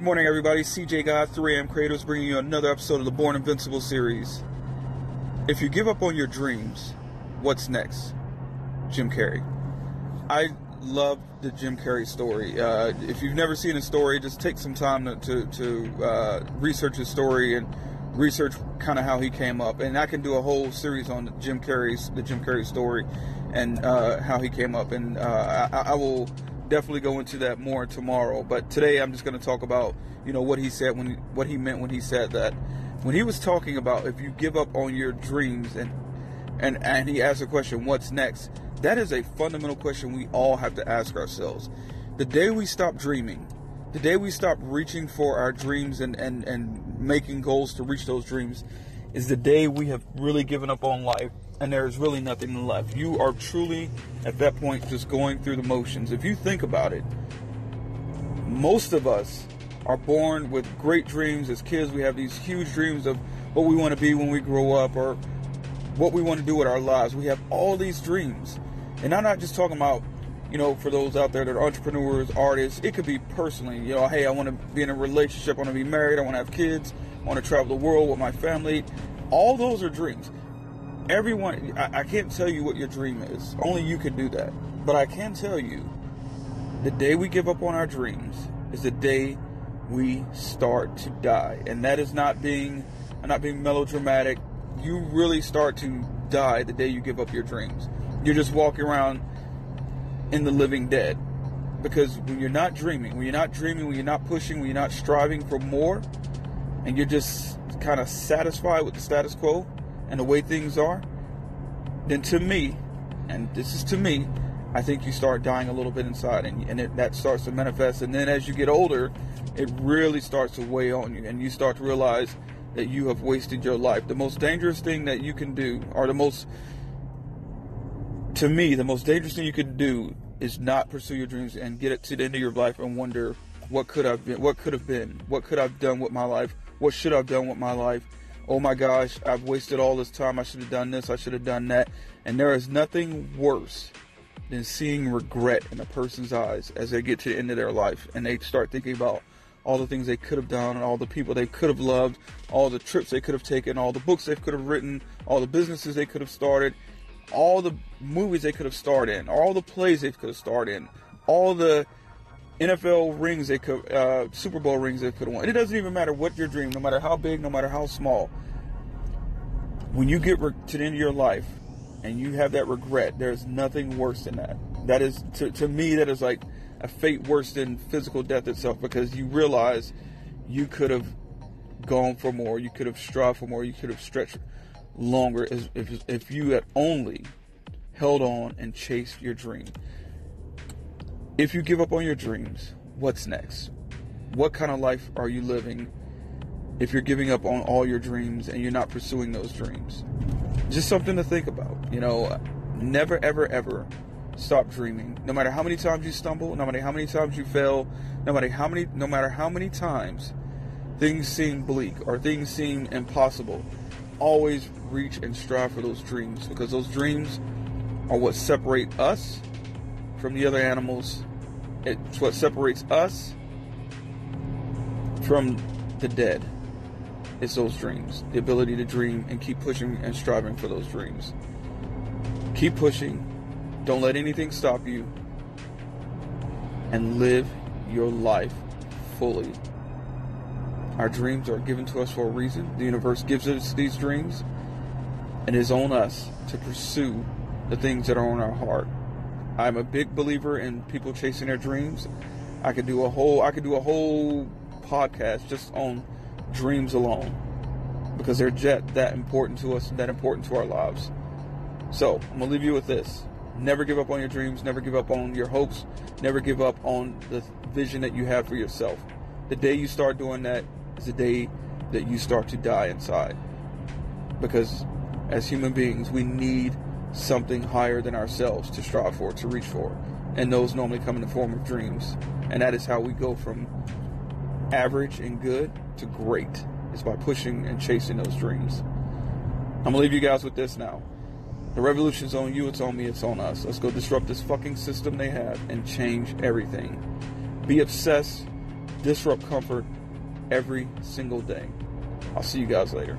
Good morning, everybody. CJ God, 3am Creators, bringing you another episode of the Born Invincible series. If you give up on your dreams, what's next? Jim Carrey. I love the Jim Carrey story. Uh, if you've never seen his story, just take some time to, to, to uh, research his story and research kind of how he came up. And I can do a whole series on Jim Carrey's the Jim Carrey story and uh, how he came up. And uh, I, I will definitely go into that more tomorrow. But today I'm just going to talk about you know what he said when what he meant when he said that. When he was talking about if you give up on your dreams and and and he asked the question, what's next? That is a fundamental question we all have to ask ourselves. The day we stop dreaming, the day we stop reaching for our dreams and, and, and making goals to reach those dreams, is the day we have really given up on life and there is really nothing left. You are truly, at that point, just going through the motions. If you think about it, most of us are born with great dreams. As kids, we have these huge dreams of what we want to be when we grow up or what we want to do with our lives. We have all these dreams. And I'm not just talking about, you know, for those out there that are entrepreneurs, artists, it could be personally, you know, hey, I want to be in a relationship, I want to be married, I want to have kids, I want to travel the world with my family. All those are dreams everyone, I, I can't tell you what your dream is. Only you can do that. But I can tell you the day we give up on our dreams is the day we start to die. And that is not being I'm not being melodramatic. You really start to die the day you give up your dreams. You're just walking around in the living dead. Because when you're not dreaming, when you're not dreaming, when you're not pushing, when you're not striving for more, and you're just kind of satisfied with the status quo, and the way things are, then to me, and this is to me, I think you start dying a little bit inside, and, and it, that starts to manifest. And then as you get older, it really starts to weigh on you, and you start to realize that you have wasted your life. The most dangerous thing that you can do, or the most, to me, the most dangerous thing you can do is not pursue your dreams and get it to the end of your life and wonder what could have been, what could have been, what could I've done with my life, what should I've done with my life, oh my gosh, I've wasted all this time. I should have done this. I should have done that. And there is nothing worse than seeing regret in a person's eyes as they get to the end of their life and they start thinking about all the things they could have done and all the people they could have loved, all the trips they could have taken, all the books they could have written, all the businesses they could have started, all the movies they could have starred in, all the plays they could have starred in, all the NFL rings they could, uh, Super Bowl rings they could have won. It doesn't even matter what your dream, no matter how big, no matter how small. When you get re- to the end of your life and you have that regret, there's nothing worse than that. That is, to, to me, that is like a fate worse than physical death itself because you realize you could have gone for more, you could have strived for more, you could have stretched longer if, if you had only held on and chased your dream. If you give up on your dreams, what's next? What kind of life are you living if you're giving up on all your dreams and you're not pursuing those dreams? Just something to think about. You know, never, ever, ever stop dreaming. No matter how many times you stumble, no matter how many times you fail, no matter how many, no matter how many times things seem bleak or things seem impossible, always reach and strive for those dreams because those dreams are what separate us from the other animals it's what separates us from the dead. It's those dreams, the ability to dream and keep pushing and striving for those dreams. Keep pushing. Don't let anything stop you. And live your life fully. Our dreams are given to us for a reason. The universe gives us these dreams. And it is on us to pursue the things that are on our heart. I'm a big believer in people chasing their dreams. I could do a whole I could do a whole podcast just on dreams alone because they're jet that important to us, that important to our lives. So I'm gonna leave you with this: never give up on your dreams, never give up on your hopes, never give up on the vision that you have for yourself. The day you start doing that is the day that you start to die inside. Because as human beings, we need something higher than ourselves to strive for, to reach for. And those normally come in the form of dreams. And that is how we go from average and good to great, is by pushing and chasing those dreams. I'm gonna leave you guys with this now. The revolution's on you, it's on me, it's on us. Let's go disrupt this fucking system they have and change everything. Be obsessed disrupt comfort every single day. I'll see you guys later.